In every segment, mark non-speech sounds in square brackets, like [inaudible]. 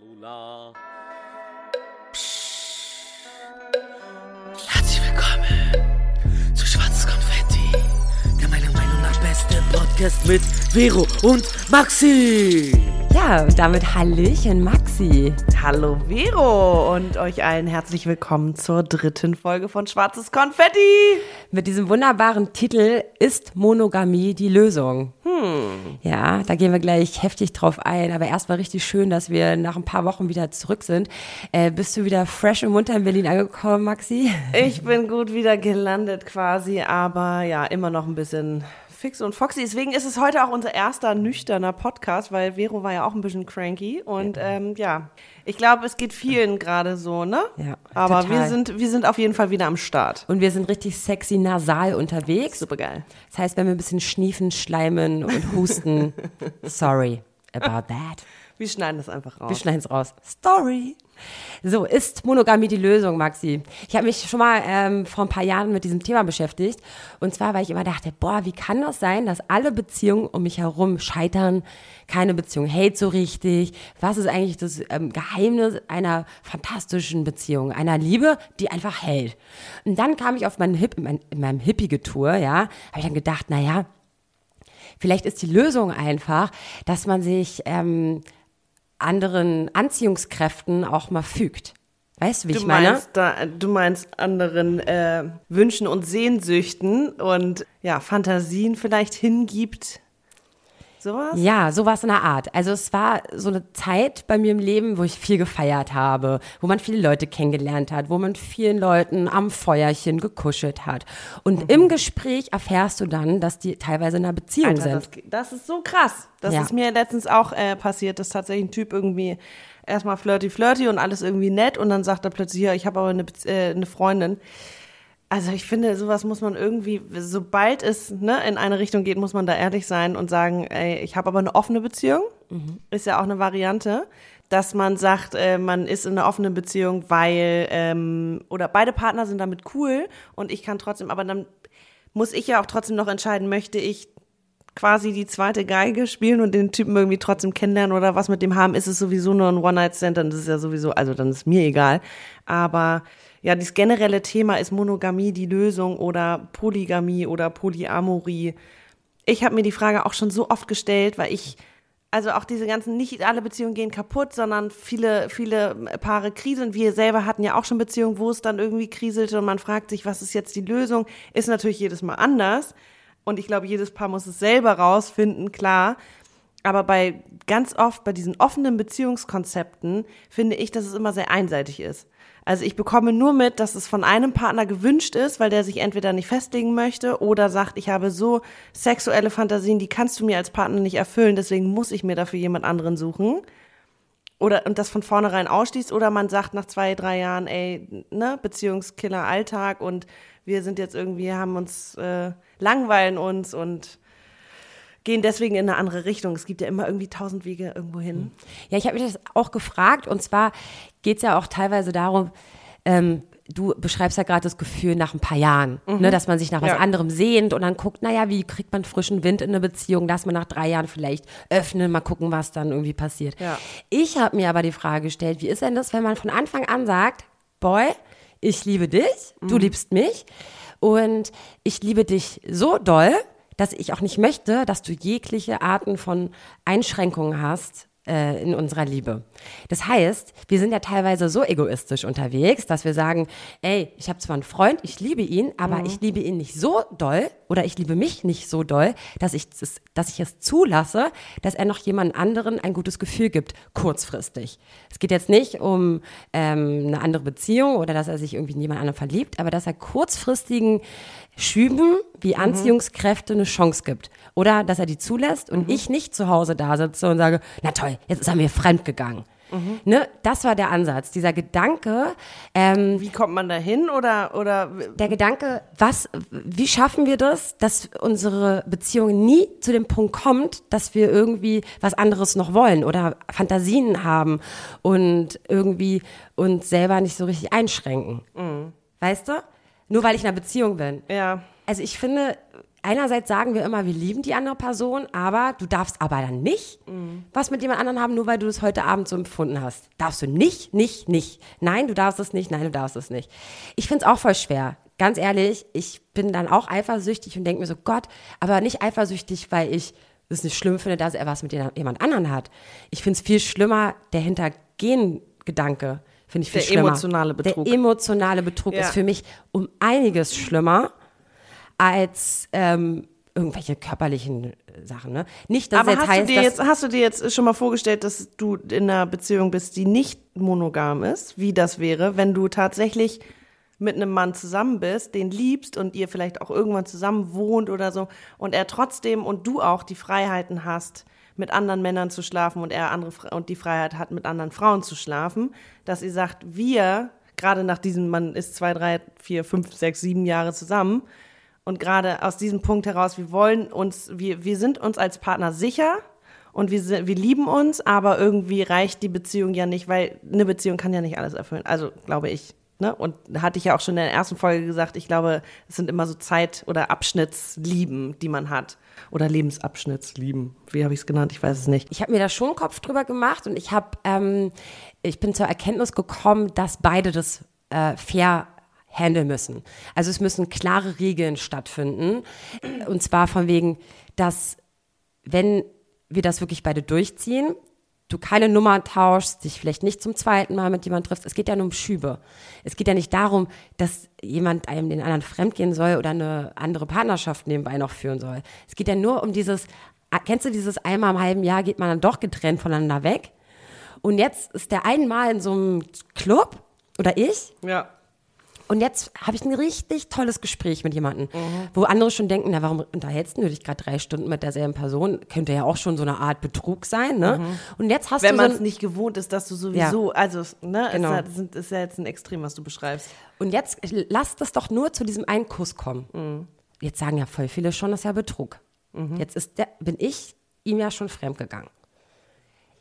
Lalula. Herzlich willkommen zu Schwarzes Konfetti, der meiner Meinung nach beste Podcast mit Vero und Maxi. Ja, und damit Hallöchen Maxi. Hallo Vero und euch allen herzlich willkommen zur dritten Folge von Schwarzes Konfetti. Mit diesem wunderbaren Titel Ist Monogamie die Lösung? Hm. Ja, da gehen wir gleich heftig drauf ein. Aber erstmal richtig schön, dass wir nach ein paar Wochen wieder zurück sind. Äh, bist du wieder fresh und munter in Berlin angekommen, Maxi? Ich bin gut wieder gelandet quasi, aber ja, immer noch ein bisschen fix und foxy. Deswegen ist es heute auch unser erster nüchterner Podcast, weil Vero war ja auch ein bisschen cranky. Und ja, ähm, ja. ich glaube, es geht vielen gerade so, ne? Ja. Aber total. wir sind, wir sind auf jeden Fall wieder am Start. Und wir sind richtig sexy nasal unterwegs. Super geil. Das heißt, wenn wir ein bisschen schniefen, schleimen und husten, [laughs] sorry about that. Wir schneiden das einfach raus. Wir schneiden es raus. Story. So, ist Monogamie die Lösung, Maxi? Ich habe mich schon mal ähm, vor ein paar Jahren mit diesem Thema beschäftigt. Und zwar, weil ich immer dachte, boah, wie kann das sein, dass alle Beziehungen um mich herum scheitern? Keine Beziehung hält so richtig. Was ist eigentlich das ähm, Geheimnis einer fantastischen Beziehung, einer Liebe, die einfach hält? Und dann kam ich auf meinen Hip, in, mein, in meinem Hippie-Tour, ja, habe ich dann gedacht, naja, vielleicht ist die Lösung einfach, dass man sich ähm, anderen Anziehungskräften auch mal fügt. Weißt du, wie du ich meine? Meinst da, du meinst anderen äh, Wünschen und Sehnsüchten und ja, Fantasien vielleicht hingibt. Sowas? Ja, sowas in der Art. Also es war so eine Zeit bei mir im Leben, wo ich viel gefeiert habe, wo man viele Leute kennengelernt hat, wo man vielen Leuten am Feuerchen gekuschelt hat. Und mhm. im Gespräch erfährst du dann, dass die teilweise in einer Beziehung Alter, sind. Das, das, ist so krass. Das ja. ist mir letztens auch äh, passiert, dass tatsächlich ein Typ irgendwie erstmal flirty flirty und alles irgendwie nett und dann sagt er plötzlich, ja, ich habe aber eine, äh, eine Freundin. Also ich finde, sowas muss man irgendwie, sobald es ne, in eine Richtung geht, muss man da ehrlich sein und sagen, ey, ich habe aber eine offene Beziehung. Mhm. Ist ja auch eine Variante, dass man sagt, äh, man ist in einer offenen Beziehung, weil ähm, oder beide Partner sind damit cool und ich kann trotzdem, aber dann muss ich ja auch trotzdem noch entscheiden, möchte ich quasi die zweite Geige spielen und den Typen irgendwie trotzdem kennenlernen oder was mit dem haben, ist es sowieso nur ein One-Night-Stand, dann ist es ja sowieso, also dann ist mir egal. Aber ja, dieses generelle Thema ist Monogamie die Lösung oder Polygamie oder Polyamorie. Ich habe mir die Frage auch schon so oft gestellt, weil ich, also auch diese ganzen, nicht alle Beziehungen gehen kaputt, sondern viele, viele Paare kriseln. Wir selber hatten ja auch schon Beziehungen, wo es dann irgendwie kriselte und man fragt sich, was ist jetzt die Lösung? Ist natürlich jedes Mal anders. Und ich glaube, jedes Paar muss es selber rausfinden, klar. Aber bei ganz oft bei diesen offenen Beziehungskonzepten finde ich, dass es immer sehr einseitig ist. Also ich bekomme nur mit, dass es von einem Partner gewünscht ist, weil der sich entweder nicht festlegen möchte oder sagt, ich habe so sexuelle Fantasien, die kannst du mir als Partner nicht erfüllen, deswegen muss ich mir dafür jemand anderen suchen. Oder und das von vornherein ausschließt, oder man sagt nach zwei, drei Jahren, ey, ne, Beziehungskiller Alltag und wir sind jetzt irgendwie, haben uns, äh, langweilen uns und gehen deswegen in eine andere Richtung. Es gibt ja immer irgendwie tausend Wege irgendwo hin. Ja, ich habe mich das auch gefragt und zwar geht es ja auch teilweise darum, ähm, du beschreibst ja gerade das Gefühl nach ein paar Jahren, mhm. ne, dass man sich nach was ja. anderem sehnt und dann guckt, naja, wie kriegt man frischen Wind in eine Beziehung, dass man nach drei Jahren vielleicht öffnen, mal gucken, was dann irgendwie passiert. Ja. Ich habe mir aber die Frage gestellt, wie ist denn das, wenn man von Anfang an sagt, Boy, ich liebe dich, mhm. du liebst mich und ich liebe dich so doll, dass ich auch nicht möchte, dass du jegliche Arten von Einschränkungen hast äh, in unserer Liebe. Das heißt, wir sind ja teilweise so egoistisch unterwegs, dass wir sagen, ey, ich habe zwar einen Freund, ich liebe ihn, aber mhm. ich liebe ihn nicht so doll oder ich liebe mich nicht so doll, dass ich, es, dass ich es zulasse, dass er noch jemand anderen ein gutes Gefühl gibt, kurzfristig. Es geht jetzt nicht um ähm, eine andere Beziehung oder dass er sich irgendwie in jemand anderen verliebt, aber dass er kurzfristigen Schüben wie mhm. Anziehungskräfte eine Chance gibt. Oder dass er die zulässt und mhm. ich nicht zu Hause da sitze und sage, na toll, jetzt ist er mir fremd gegangen. Mhm. Ne, das war der Ansatz, dieser Gedanke. Ähm, wie kommt man da hin oder, oder? Der Gedanke, was, wie schaffen wir das, dass unsere Beziehung nie zu dem Punkt kommt, dass wir irgendwie was anderes noch wollen oder Fantasien haben und irgendwie uns selber nicht so richtig einschränken. Mhm. Weißt du? Nur weil ich in einer Beziehung bin. Ja. Also ich finde, einerseits sagen wir immer, wir lieben die andere Person, aber du darfst aber dann nicht was mit jemand anderem haben, nur weil du das heute Abend so empfunden hast. Darfst du nicht, nicht, nicht. Nein, du darfst es nicht, nein, du darfst es nicht. Ich finde es auch voll schwer. Ganz ehrlich, ich bin dann auch eifersüchtig und denke mir so, Gott, aber nicht eifersüchtig, weil ich es nicht schlimm finde, dass er was mit jemand anderen hat. Ich finde es viel schlimmer, der Hintergehen-Gedanke finde ich viel Der schlimmer. emotionale Betrug. Der emotionale Betrug Ja. ist für mich um einiges schlimmer als ähm, irgendwelche körperlichen äh, Sachen. Ne? Nicht, dass Aber jetzt hast, heißt, du dir jetzt, hast du dir jetzt schon mal vorgestellt, dass du in einer Beziehung bist, die nicht monogam ist, wie das wäre, wenn du tatsächlich mit einem Mann zusammen bist, den liebst und ihr vielleicht auch irgendwann zusammen wohnt oder so und er trotzdem und du auch die Freiheiten hast, mit anderen Männern zu schlafen und er andere und die Freiheit hat, mit anderen Frauen zu schlafen, dass ihr sagt, wir, gerade nach diesem, man ist zwei, drei, vier, fünf, sechs, sieben Jahre zusammen, und gerade aus diesem Punkt heraus, wir wollen uns, wir, wir sind uns als Partner sicher und wir, wir lieben uns, aber irgendwie reicht die Beziehung ja nicht, weil eine Beziehung kann ja nicht alles erfüllen. Also glaube ich. Ne? Und hatte ich ja auch schon in der ersten Folge gesagt, ich glaube, es sind immer so Zeit- oder Abschnittslieben, die man hat. Oder Lebensabschnittslieben. Wie habe ich es genannt? Ich weiß es nicht. ich habe mir da schon einen Kopf drüber gemacht und ich habe, ähm, ich bin zur Erkenntnis gekommen, dass beide das äh, fair handeln müssen. Also es müssen klare Regeln stattfinden und zwar von wegen, dass wenn wir das wirklich beide durchziehen, du keine Nummer tauschst, dich vielleicht nicht zum zweiten Mal mit jemandem triffst. Es geht ja nur um Schübe. Es geht ja nicht darum, dass jemand einem den anderen fremdgehen soll oder eine andere Partnerschaft nebenbei noch führen soll. Es geht ja nur um dieses, kennst du dieses einmal im halben Jahr geht man dann doch getrennt voneinander weg? Und jetzt ist der einmal in so einem Club oder ich Ja. Und jetzt habe ich ein richtig tolles Gespräch mit jemandem, wo andere schon denken, na, warum unterhältst du dich gerade drei Stunden mit derselben Person? Könnte ja auch schon so eine Art Betrug sein, ne? Und jetzt hast Wenn du man so es ein, nicht gewohnt ist, dass du sowieso, also, ne, Genau. ist, ja, ist ja jetzt ein Extrem, was du beschreibst. und jetzt lass das doch nur zu diesem einen Kuss kommen. Jetzt sagen ja voll viele schon, das ist ja Betrug. Jetzt ist der, bin ich ihm ja schon fremdgegangen.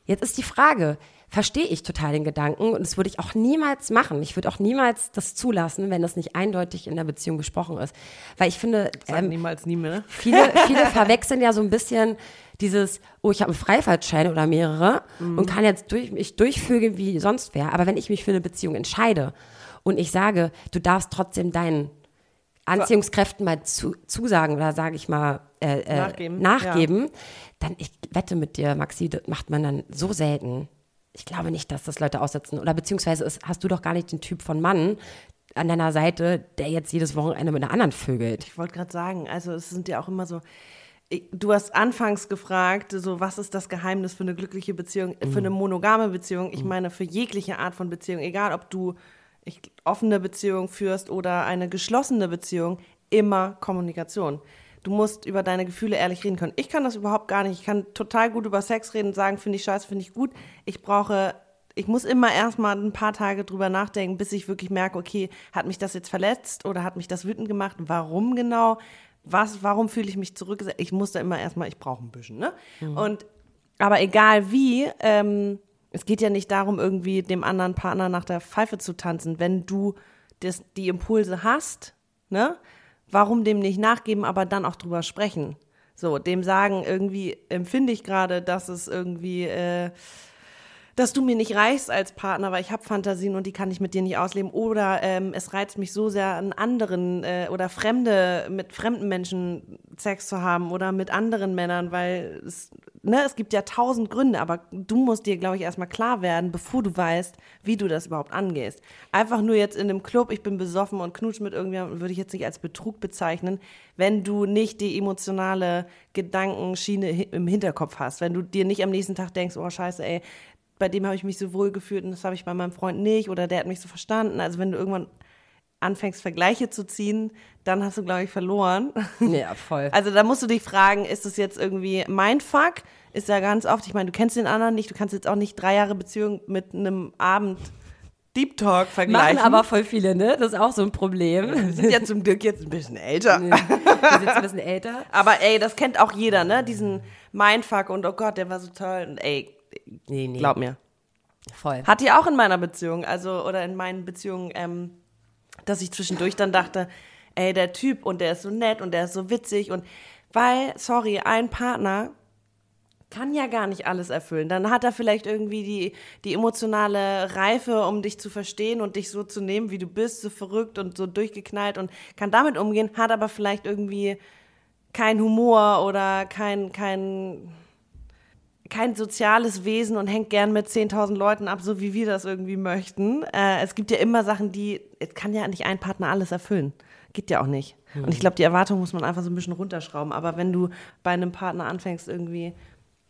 Jetzt ist die Frage, verstehe ich total den Gedanken und das würde ich auch niemals machen. Ich würde auch niemals das zulassen, wenn das nicht eindeutig in der Beziehung besprochen ist. Weil ich finde, ähm, niemals nie mehr. Viele, [laughs] viele verwechseln ja so ein bisschen dieses, oh, ich habe einen Freifahrtschein oder mehrere und kann jetzt durch, mich durchvögeln wie sonst wer. Aber wenn ich mich für eine Beziehung entscheide und ich sage, du darfst trotzdem deinen Anziehungskräften mal zu, zusagen oder sage ich mal äh, äh, Nachgeben, nachgeben dann ich wette mit dir, Maxi, das macht man dann so selten. Ich glaube nicht, dass das Leute aussetzen. Oder beziehungsweise ist, hast du doch gar nicht den Typ von Mann an deiner Seite, der jetzt jedes Wochenende mit einer anderen vögelt. Ich wollte gerade sagen, also es sind ja auch immer so. Du hast anfangs gefragt, so was ist das Geheimnis für eine glückliche Beziehung, für eine monogame Beziehung. Ich meine, für jegliche Art von Beziehung, egal ob du ich, offene Beziehung führst oder eine geschlossene Beziehung, immer Kommunikation. Du musst über deine Gefühle ehrlich reden können. Ich kann das überhaupt gar nicht. Ich kann total gut über Sex reden und sagen, finde ich scheiße, finde ich gut. Ich brauche ich muss immer erstmal ein paar Tage drüber nachdenken, bis ich wirklich merke, okay, hat mich das jetzt verletzt oder hat mich das wütend gemacht? Warum genau? Was, warum fühle ich mich zurückgesetzt? Ich muss da immer erstmal, ich brauche ein bisschen, ne? Und, aber egal wie, ähm, es geht ja nicht darum, irgendwie dem anderen Partner nach der Pfeife zu tanzen. Wenn du das, die Impulse hast, ne? Warum dem nicht nachgeben, aber dann auch drüber sprechen? So, dem sagen, irgendwie empfinde ich gerade, dass es irgendwie, äh, dass du mir nicht reichst als Partner, weil ich habe Fantasien und die kann ich mit dir nicht ausleben. Oder ähm, es reizt mich so sehr, an anderen äh, oder Fremde, mit fremden Menschen Sex zu haben oder mit anderen Männern, weil es, ne, es gibt ja tausend Gründe, aber du musst dir, glaube ich, erstmal klar werden, bevor du weißt, wie du das überhaupt angehst. Einfach nur jetzt in einem Club, ich bin besoffen und knutsch mit irgendjemandem, würde ich jetzt nicht als Betrug bezeichnen, wenn du nicht die emotionale Gedankenschiene hi- im Hinterkopf hast. Wenn du dir nicht am nächsten Tag denkst, oh scheiße, ey, bei dem habe ich mich so wohl gefühlt und das habe ich bei meinem Freund nicht oder der hat mich so verstanden. Also wenn du irgendwann anfängst, Vergleiche zu ziehen, dann hast du, glaube ich, verloren. [laughs] Ja, voll. Also da musst du dich fragen, ist es jetzt irgendwie mein Fuck? Ist ja ganz oft, ich meine, du kennst den anderen nicht, du kannst jetzt auch nicht drei Jahre Beziehung mit einem Abend Deep Talk vergleichen. Machen aber voll viele, ne? Das ist auch so ein Problem. wir sind ja zum Glück jetzt ein bisschen älter. Wir sind jetzt ein bisschen älter. [laughs] Aber ey, das kennt auch jeder, ne? Diesen Mindfuck und oh Gott, der war so toll. Und ey, Nee, nee. glaub mir. Voll. Hatte ich auch in meiner Beziehung, also oder in meinen Beziehungen, ähm, dass ich zwischendurch dann dachte, ey, der Typ und der ist so nett und der ist so witzig und weil, sorry, ein Partner kann ja gar nicht alles erfüllen. Dann hat er vielleicht irgendwie die, die emotionale Reife, um dich zu verstehen und dich so zu nehmen, wie du bist, so verrückt und so durchgeknallt und kann damit umgehen, hat aber vielleicht irgendwie kein Humor oder kein, kein, kein soziales Wesen und hängt gern mit 10.000 Leuten ab, so wie wir das irgendwie möchten. Äh, es gibt ja immer Sachen, die, es kann ja nicht ein Partner alles erfüllen. Geht ja auch nicht. Und ich glaube, die Erwartung muss man einfach so ein bisschen runterschrauben. Aber wenn du bei einem Partner anfängst, irgendwie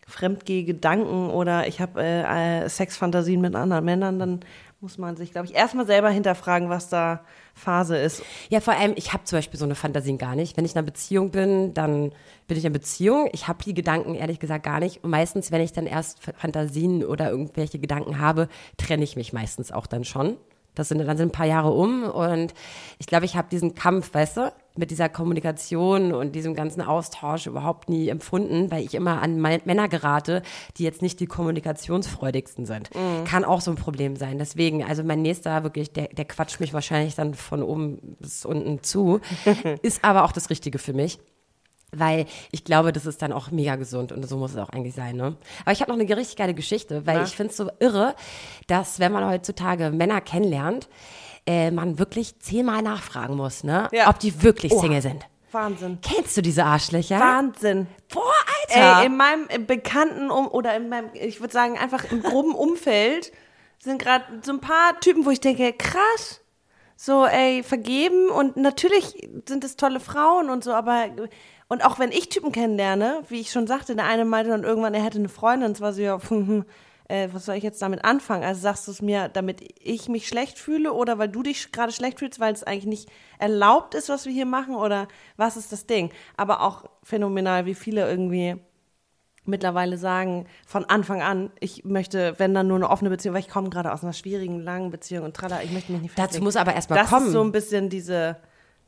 fremdgehe Gedanken oder ich habe äh, äh, Sexfantasien mit anderen Männern, dann muss man sich, glaube ich, erstmal selber hinterfragen, was da Phase ist. Ja, vor allem, ich habe zum Beispiel so eine Fantasien gar nicht. Wenn ich in einer Beziehung bin, dann bin ich in einer Beziehung. Ich habe die Gedanken ehrlich gesagt gar nicht. Und meistens, wenn ich dann erst Fantasien oder irgendwelche Gedanken habe, trenne ich mich meistens auch dann schon. Das sind dann sind ein paar Jahre um und ich glaube, ich habe diesen Kampf, weißt du, mit dieser Kommunikation und diesem ganzen Austausch überhaupt nie empfunden, weil ich immer an Männer gerate, die jetzt nicht die kommunikationsfreudigsten sind. Mhm. Kann auch so ein Problem sein. Deswegen, also mein nächster wirklich, der, der quatscht mich wahrscheinlich dann von oben bis unten zu, [laughs] ist aber auch das Richtige für mich. Weil ich glaube, das ist dann auch mega gesund und so muss es auch eigentlich sein. Ne? Aber ich habe noch eine richtig geile Geschichte, weil ja. ich finde es so irre, dass wenn man heutzutage Männer kennenlernt, äh, man wirklich zehnmal nachfragen muss, ne? Ja. ob die wirklich oh. Single sind. Wahnsinn. Kennst du diese Arschlöcher? Wahnsinn. Boah, Alter. Ey, in meinem bekannten um oder in meinem, ich würde sagen, einfach im groben Umfeld sind gerade so ein paar Typen, wo ich denke, krass. So, ey, vergeben und natürlich sind es tolle Frauen und so, aber und auch wenn ich Typen kennenlerne, wie ich schon sagte, der eine meinte dann irgendwann, er hätte eine Freundin, und zwar so, ja, hm, hm, äh, was soll ich jetzt damit anfangen? Also sagst du es mir, damit ich mich schlecht fühle oder weil du dich gerade schlecht fühlst, weil es eigentlich nicht erlaubt ist, was wir hier machen oder was ist das Ding? Aber auch phänomenal, wie viele irgendwie mittlerweile sagen, von Anfang an, ich möchte, wenn dann nur eine offene Beziehung, weil ich komme gerade aus einer schwierigen, langen Beziehung und tralla, ich möchte mich nicht festlegen. Dazu muss aber erstmal kommen. Das ist so ein bisschen diese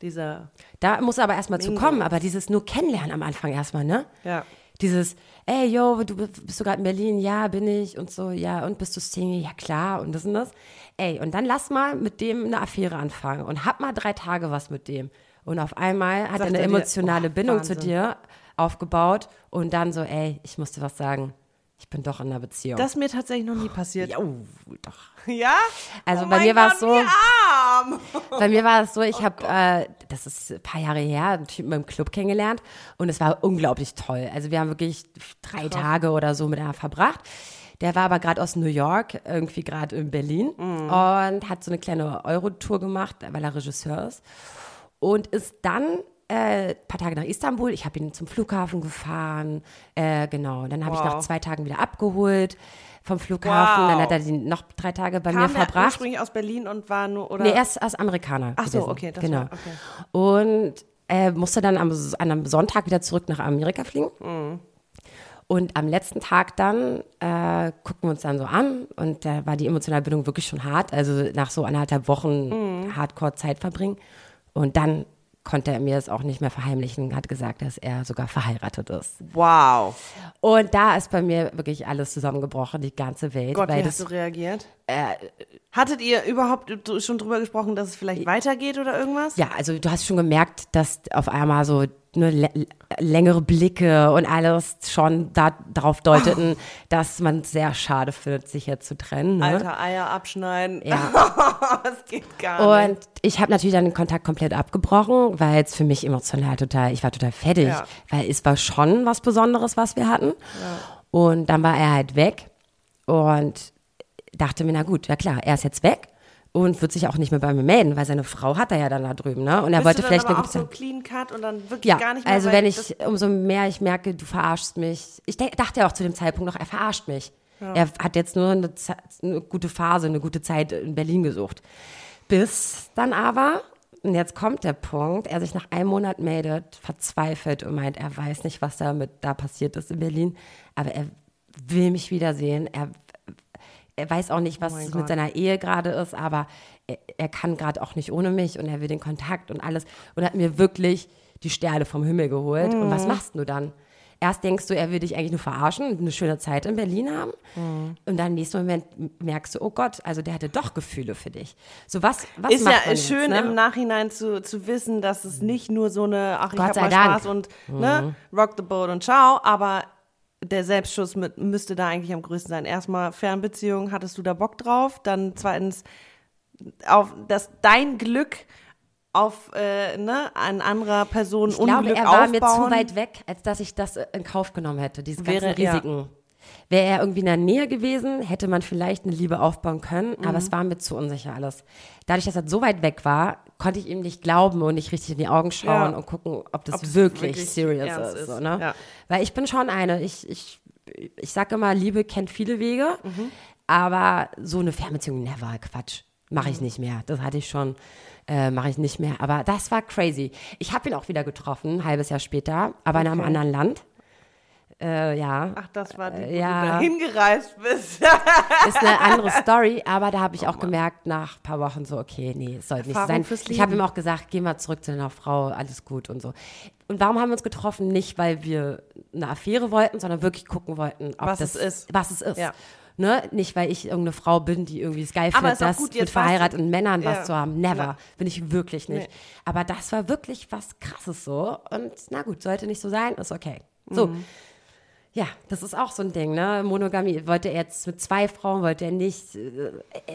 dieser. Da muss aber erstmal zu kommen, aber dieses nur kennenlernen am Anfang erstmal, ne? Ja. Dieses, ey, yo, du bist du gerade in Berlin? Ja, bin ich und so, ja, und bist du Single? Ja, klar, und das und das. Ey, und dann lass mal mit dem eine Affäre anfangen und hab mal drei Tage was mit dem. Und auf einmal hat er eine emotionale dir, oh, Bindung Wahnsinn. zu dir aufgebaut und dann so, ey, ich musste was sagen. Ich bin doch in einer Beziehung. Das ist mir tatsächlich noch nie passiert. Ja, oh, doch. Ja? Also oh bei mir war es so. [laughs] Bei mir war es so, ich oh habe, äh, das ist ein paar Jahre her, einen Typen im Club kennengelernt und es war unglaublich toll. Also wir haben wirklich drei Krass. Tage oder so miteinander verbracht. Der war aber gerade aus New York, irgendwie gerade in Berlin mm. und hat so eine kleine Eurotour gemacht, weil er Regisseur ist. Und ist dann äh, paar Tage nach Istanbul. Ich habe ihn zum Flughafen gefahren. Äh, genau. Dann habe wow. ich nach zwei Tagen wieder abgeholt vom Flughafen. Wow. Dann hat er die noch drei Tage bei Kam mir verbracht. Er ursprünglich aus Berlin und war nur oder? Nee, er ist als Amerikaner. Ach so, okay, das genau. War, okay. Und er musste dann am, an einem Sonntag wieder zurück nach Amerika fliegen. Mhm. Und am letzten Tag dann äh, gucken wir uns dann so an und da war die emotionale Bindung wirklich schon hart. Also nach so anderthalb Wochen mhm. Hardcore-Zeit verbringen. Und dann konnte er mir es auch nicht mehr verheimlichen, hat gesagt, dass er sogar verheiratet ist. Wow. Und da ist bei mir wirklich alles zusammengebrochen, die ganze Welt. Gott, wie hast du reagiert? Äh, Hattet ihr überhaupt schon drüber gesprochen, dass es vielleicht weitergeht oder irgendwas? Ja, also du hast schon gemerkt, dass auf einmal so eine längere Blicke und alles schon da, darauf deuteten, oh. dass man es sehr schade findet, sich jetzt zu trennen. Ne? Alter, Eier abschneiden. Ja. [laughs] das geht gar nicht. Und ich habe natürlich dann den Kontakt komplett abgebrochen, weil es für mich emotional total, ich war total fertig, ja. weil es war schon was Besonderes, was wir hatten. Ja. Und dann war er halt weg und dachte mir, na gut, ja klar, er ist jetzt weg und wird sich auch nicht mehr bei mir melden, weil seine Frau hat er ja dann da drüben, ne? Und er Bist wollte vielleicht aber eine gute auch so Clean Cut und dann wirklich ja, gar nicht mehr. Also wenn ich umso mehr ich merke, du verarschst mich. Ich dachte ja auch zu dem Zeitpunkt noch, er verarscht mich. Ja. Er hat jetzt nur eine, eine, gute Phase, eine gute Zeit in Berlin gesucht. Bis dann aber, und jetzt kommt der Punkt, er sich nach einem Monat meldet, verzweifelt und meint, er weiß nicht, was damit da passiert ist in Berlin, aber er will mich wiedersehen. Er er weiß auch nicht, oh was oh mit seiner Ehe gerade ist, aber er, er kann gerade auch nicht ohne mich und er will den Kontakt und alles und hat mir wirklich die Sterne vom Himmel geholt. Mhm. Und was mhm. machst du dann? erst denkst du, er will dich eigentlich nur verarschen und eine schöne Zeit in Berlin haben. Mhm. Und dann im nächsten Moment merkst du, oh Gott, also der hatte doch Gefühle für dich. So was, was Ist ja man jetzt, schön ne? im Nachhinein zu, zu wissen, dass es nicht nur so eine, ach, ich Gott hab mal Dank. Spaß und ne, rock the boat und ciao, aber der Selbstschuss mit, müsste da eigentlich am größten sein. Erstmal Fernbeziehung, hattest du da Bock drauf? Dann zweitens, auf dass dein Glück auf äh, ne, eine anderer Person Ich glaube, Unglück er war aufbauen. mir zu weit weg, als dass ich das in Kauf genommen hätte, diese ganzen Wäre- ja. Wäre er irgendwie in der Nähe gewesen, hätte man vielleicht eine Liebe aufbauen können, aber Mhm. es war mir zu unsicher alles. Dadurch, dass er so weit weg war, konnte ich ihm nicht glauben und nicht richtig in die Augen schauen Ja. und gucken, ob das wirklich, wirklich serious ist. ist. So, ne? Ja. Weil ich bin schon eine, ich, ich, ich sage immer, Liebe kennt viele Wege, Mhm. aber so eine Fernbeziehung, never, Quatsch. Mache Mhm. ich nicht mehr. Das hatte ich schon, äh, mache ich nicht mehr. Aber das war crazy. Ich habe ihn auch wieder getroffen, ein halbes Jahr später, aber in einem Okay. anderen Land. Äh, ja, Ach, das war die, wo Äh, ja. du da hingereist bist. [laughs] ist eine andere Story, aber da habe ich auch gemerkt nach ein paar Wochen so, okay, nee, es sollte nicht sein. fürs Ich habe ihm auch gesagt, geh mal zurück zu deiner Frau, alles gut und so. Und warum haben wir uns getroffen? Nicht, weil wir eine Affäre wollten, sondern wirklich gucken wollten, ob Was das es ist. Was es ist. Ja. Ne? Nicht, weil ich irgendeine Frau bin, die irgendwie es geil findet, das gut, mit verheirateten Männern Ja. was zu haben. Never. Ja. Bin ich wirklich nicht. Nee. Aber das war wirklich was Krasses so. Und na gut, sollte nicht so sein, ist okay. So. Mhm. Ja, das ist auch so ein Ding, ne? Monogamie. Wollte er jetzt mit zwei Frauen, wollte er nicht. Äh,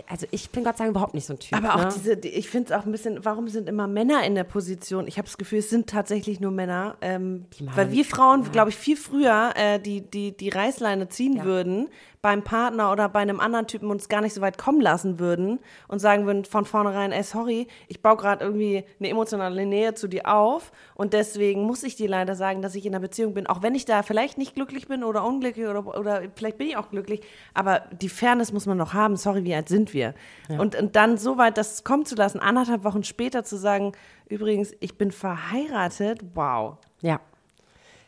Also ich bin Gott sei Dank überhaupt nicht so ein Typ. Aber auch ne? diese, die- ich finde es auch ein bisschen, warum sind immer Männer in der Position? Ich habe das Gefühl, es sind tatsächlich nur Männer, ähm, weil wir Frauen, glaube ich, viel früher äh, die, die, die Reißleine ziehen Ja. würden beim Partner oder bei einem anderen Typen uns gar nicht so weit kommen lassen würden und sagen würden von vornherein, ey, sorry, ich baue gerade irgendwie eine emotionale Nähe zu dir auf und deswegen muss ich dir leider sagen, dass ich in einer Beziehung bin, auch wenn ich da vielleicht nicht glücklich bin oder unglücklich oder, oder vielleicht bin ich auch glücklich, aber die Fairness muss man noch haben, sorry, wie alt sind wir? Und, und dann so weit das kommen zu lassen, anderthalb Wochen später zu sagen, übrigens, ich bin verheiratet, wow. Ja.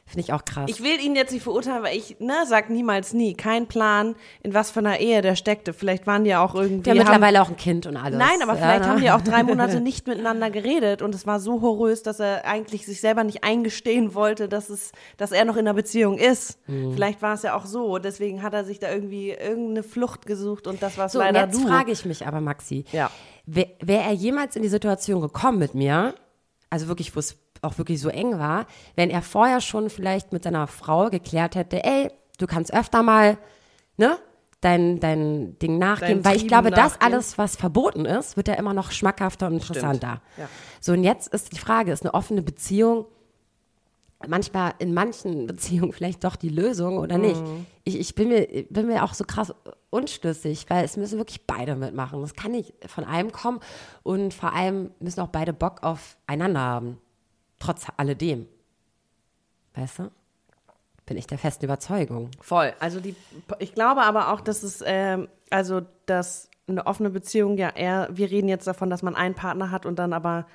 Finde ich auch krass. Ich will ihn jetzt nicht verurteilen, weil ich, ne, sag niemals nie. Kein Plan, in was für einer Ehe der steckte. Vielleicht waren die ja auch irgendwie. der haben, mittlerweile auch ein Kind und alles. Nein, aber vielleicht ja, haben ne? die auch drei [laughs] Monate nicht miteinander geredet und es war so horrös, dass er eigentlich sich selber nicht eingestehen wollte, dass es, dass er noch in einer Beziehung ist. Mhm. Vielleicht war es ja auch so. Deswegen hat er sich da irgendwie irgendeine Flucht gesucht und das war So, und leider jetzt du. frage ich mich aber, Maxi. Ja. Wäre wär er jemals in die Situation gekommen mit mir, also wirklich, wo es auch wirklich so eng war, wenn er vorher schon vielleicht mit seiner Frau geklärt hätte, ey, du kannst öfter mal, ne, dein, dein Ding nachgeben, Deinen weil ich Trieben glaube, das nachgehen. alles, was verboten ist, wird ja immer noch schmackhafter und interessanter. Ja. So, und jetzt ist die Frage, ist eine offene Beziehung manchmal in manchen Beziehungen vielleicht doch die Lösung oder nicht. Mhm. Ich, ich bin, mir, bin mir auch so krass unschlüssig, weil es müssen wirklich beide mitmachen. Das kann nicht von einem kommen und vor allem müssen auch beide Bock aufeinander haben. Trotz alledem. Weißt du? Bin ich der festen Überzeugung. Voll. Also die, ich glaube aber auch, dass es, ähm, also dass eine offene Beziehung ja eher, wir reden jetzt davon, dass man einen Partner hat und dann aber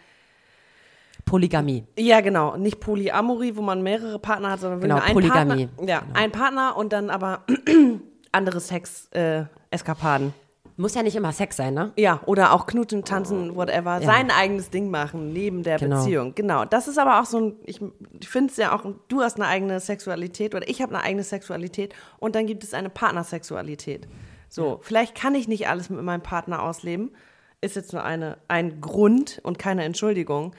Polygamie. Ja, genau. Nicht Polyamorie, wo man mehrere Partner hat, sondern Genau, wirklich einen Polygamie. Partner. Ja, Genau. ein Partner und dann aber [clears throat] andere Sex-Eskapaden. Muss ja nicht immer Sex sein, ne? ja, oder auch knutschen, tanzen, whatever. Sein eigenes Ding machen, neben der Genau. Beziehung. Genau. Das ist aber auch so ein, ich, ich finde es ja auch, du hast eine eigene Sexualität oder ich habe eine eigene Sexualität und dann gibt es eine Partnersexualität. So, vielleicht kann ich nicht alles mit meinem Partner ausleben. Ist jetzt nur eine, ein Grund und keine Entschuldigung.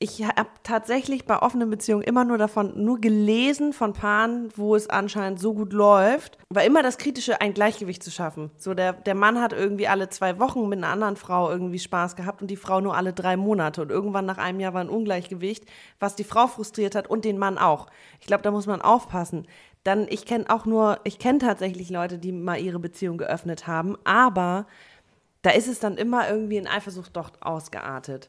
Ich habe tatsächlich bei offenen Beziehungen immer nur davon, nur gelesen von Paaren, wo es anscheinend so gut läuft. War immer das Kritische, ein Gleichgewicht zu schaffen. So, der, der Mann hat irgendwie alle zwei Wochen mit einer anderen Frau irgendwie Spaß gehabt und die Frau nur alle drei Monate. Und irgendwann nach einem Jahr war ein Ungleichgewicht, was die Frau frustriert hat und den Mann auch. Ich glaube, da muss man aufpassen. Dann, ich kenne auch nur, ich kenne tatsächlich Leute, die mal ihre Beziehung geöffnet haben, aber da ist es dann immer irgendwie in Eifersucht doch ausgeartet.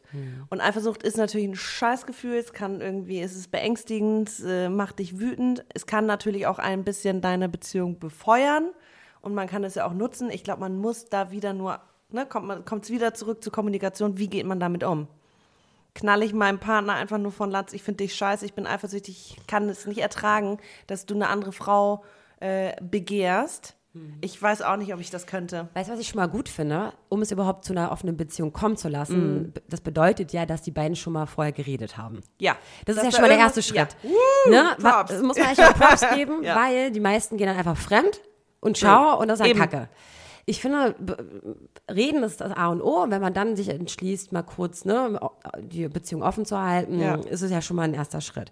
Und Eifersucht ist natürlich ein Scheißgefühl, es kann irgendwie, es ist beängstigend, es, äh, macht dich wütend, es kann natürlich auch ein bisschen deine Beziehung befeuern und man kann es ja auch nutzen. Ich glaube, man muss da wieder nur, ne, kommt es wieder zurück zur Kommunikation, wie geht man damit um? Knall ich meinem Partner einfach nur von Latz, ich finde dich scheiße, ich bin eifersüchtig, ich kann es nicht ertragen, dass du eine andere Frau äh, begehrst. Ich weiß auch nicht, ob ich das könnte. Weißt du, was ich schon mal gut finde? Um es überhaupt zu einer offenen Beziehung kommen zu lassen, b- das bedeutet ja, dass die beiden schon mal vorher geredet haben. Ja. Das ist Dass ja schon mal der erste Schritt. Ja. Woo, ne? Props. das Muss man echt mal Props [laughs] geben, Ja. weil die meisten gehen dann einfach fremd und ciao und das ist dann Eben. Kacke. Ich finde, reden ist das A und O. Und wenn man dann sich entschließt, mal kurz ne, die Beziehung offen zu halten, Ja. ist es ja schon mal ein erster Schritt.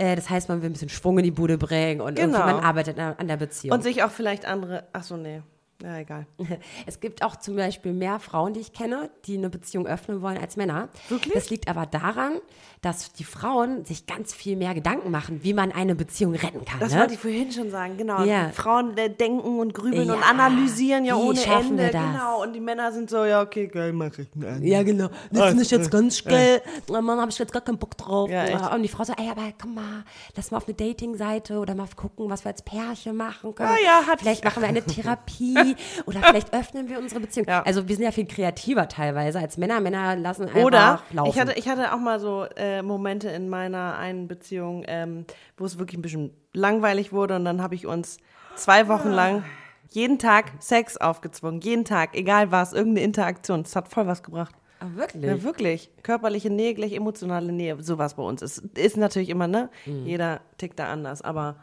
Äh, Das heißt, man will ein bisschen Schwung in die Bude bringen und irgendwie Genau. man arbeitet an an der Beziehung. Und sich auch vielleicht andere. Ach so, nee. Ja, egal. [laughs] Es gibt auch zum Beispiel mehr Frauen, die ich kenne, die eine Beziehung öffnen wollen als Männer. Wirklich? Das liegt aber daran, dass die Frauen sich ganz viel mehr Gedanken machen, wie man eine Beziehung retten kann. Das ne? wollte ich vorhin schon sagen, genau. Ja. Frauen äh, denken und grübeln und Ja, analysieren ja wie ohne schaffen Ende. wir das? Genau. Und die Männer sind so, ja, okay, geil, mach ich. Nein. Ja, genau. Das finde ich jetzt ganz geil. Oh Mann, habe ich jetzt gar keinen Bock drauf. Ja, und die Frau so, ey, aber komm mal, lass mal auf eine Dating-Seite oder mal gucken, was wir als Pärchen machen können. Ja, ja, hat- vielleicht machen wir eine [laughs] Therapie oder vielleicht [laughs] öffnen wir unsere Beziehung. Ja. Also wir sind ja viel kreativer teilweise als Männer. Männer lassen einfach Oder laufen. ich hatte, ich hatte auch mal so äh, Momente in meiner einen Beziehung, ähm, wo es wirklich ein bisschen langweilig wurde und dann habe ich uns zwei Wochen lang jeden Tag Sex aufgezwungen. Jeden Tag, egal was, irgendeine Interaktion. Das hat voll was gebracht. Ah, wirklich? Ja, wirklich. Körperliche Nähe gleich emotionale Nähe, sowas bei uns. Es ist natürlich immer, ne? Mhm. Jeder tickt da anders, aber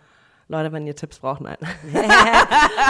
Leute, wenn ihr Tipps braucht, nein. [laughs]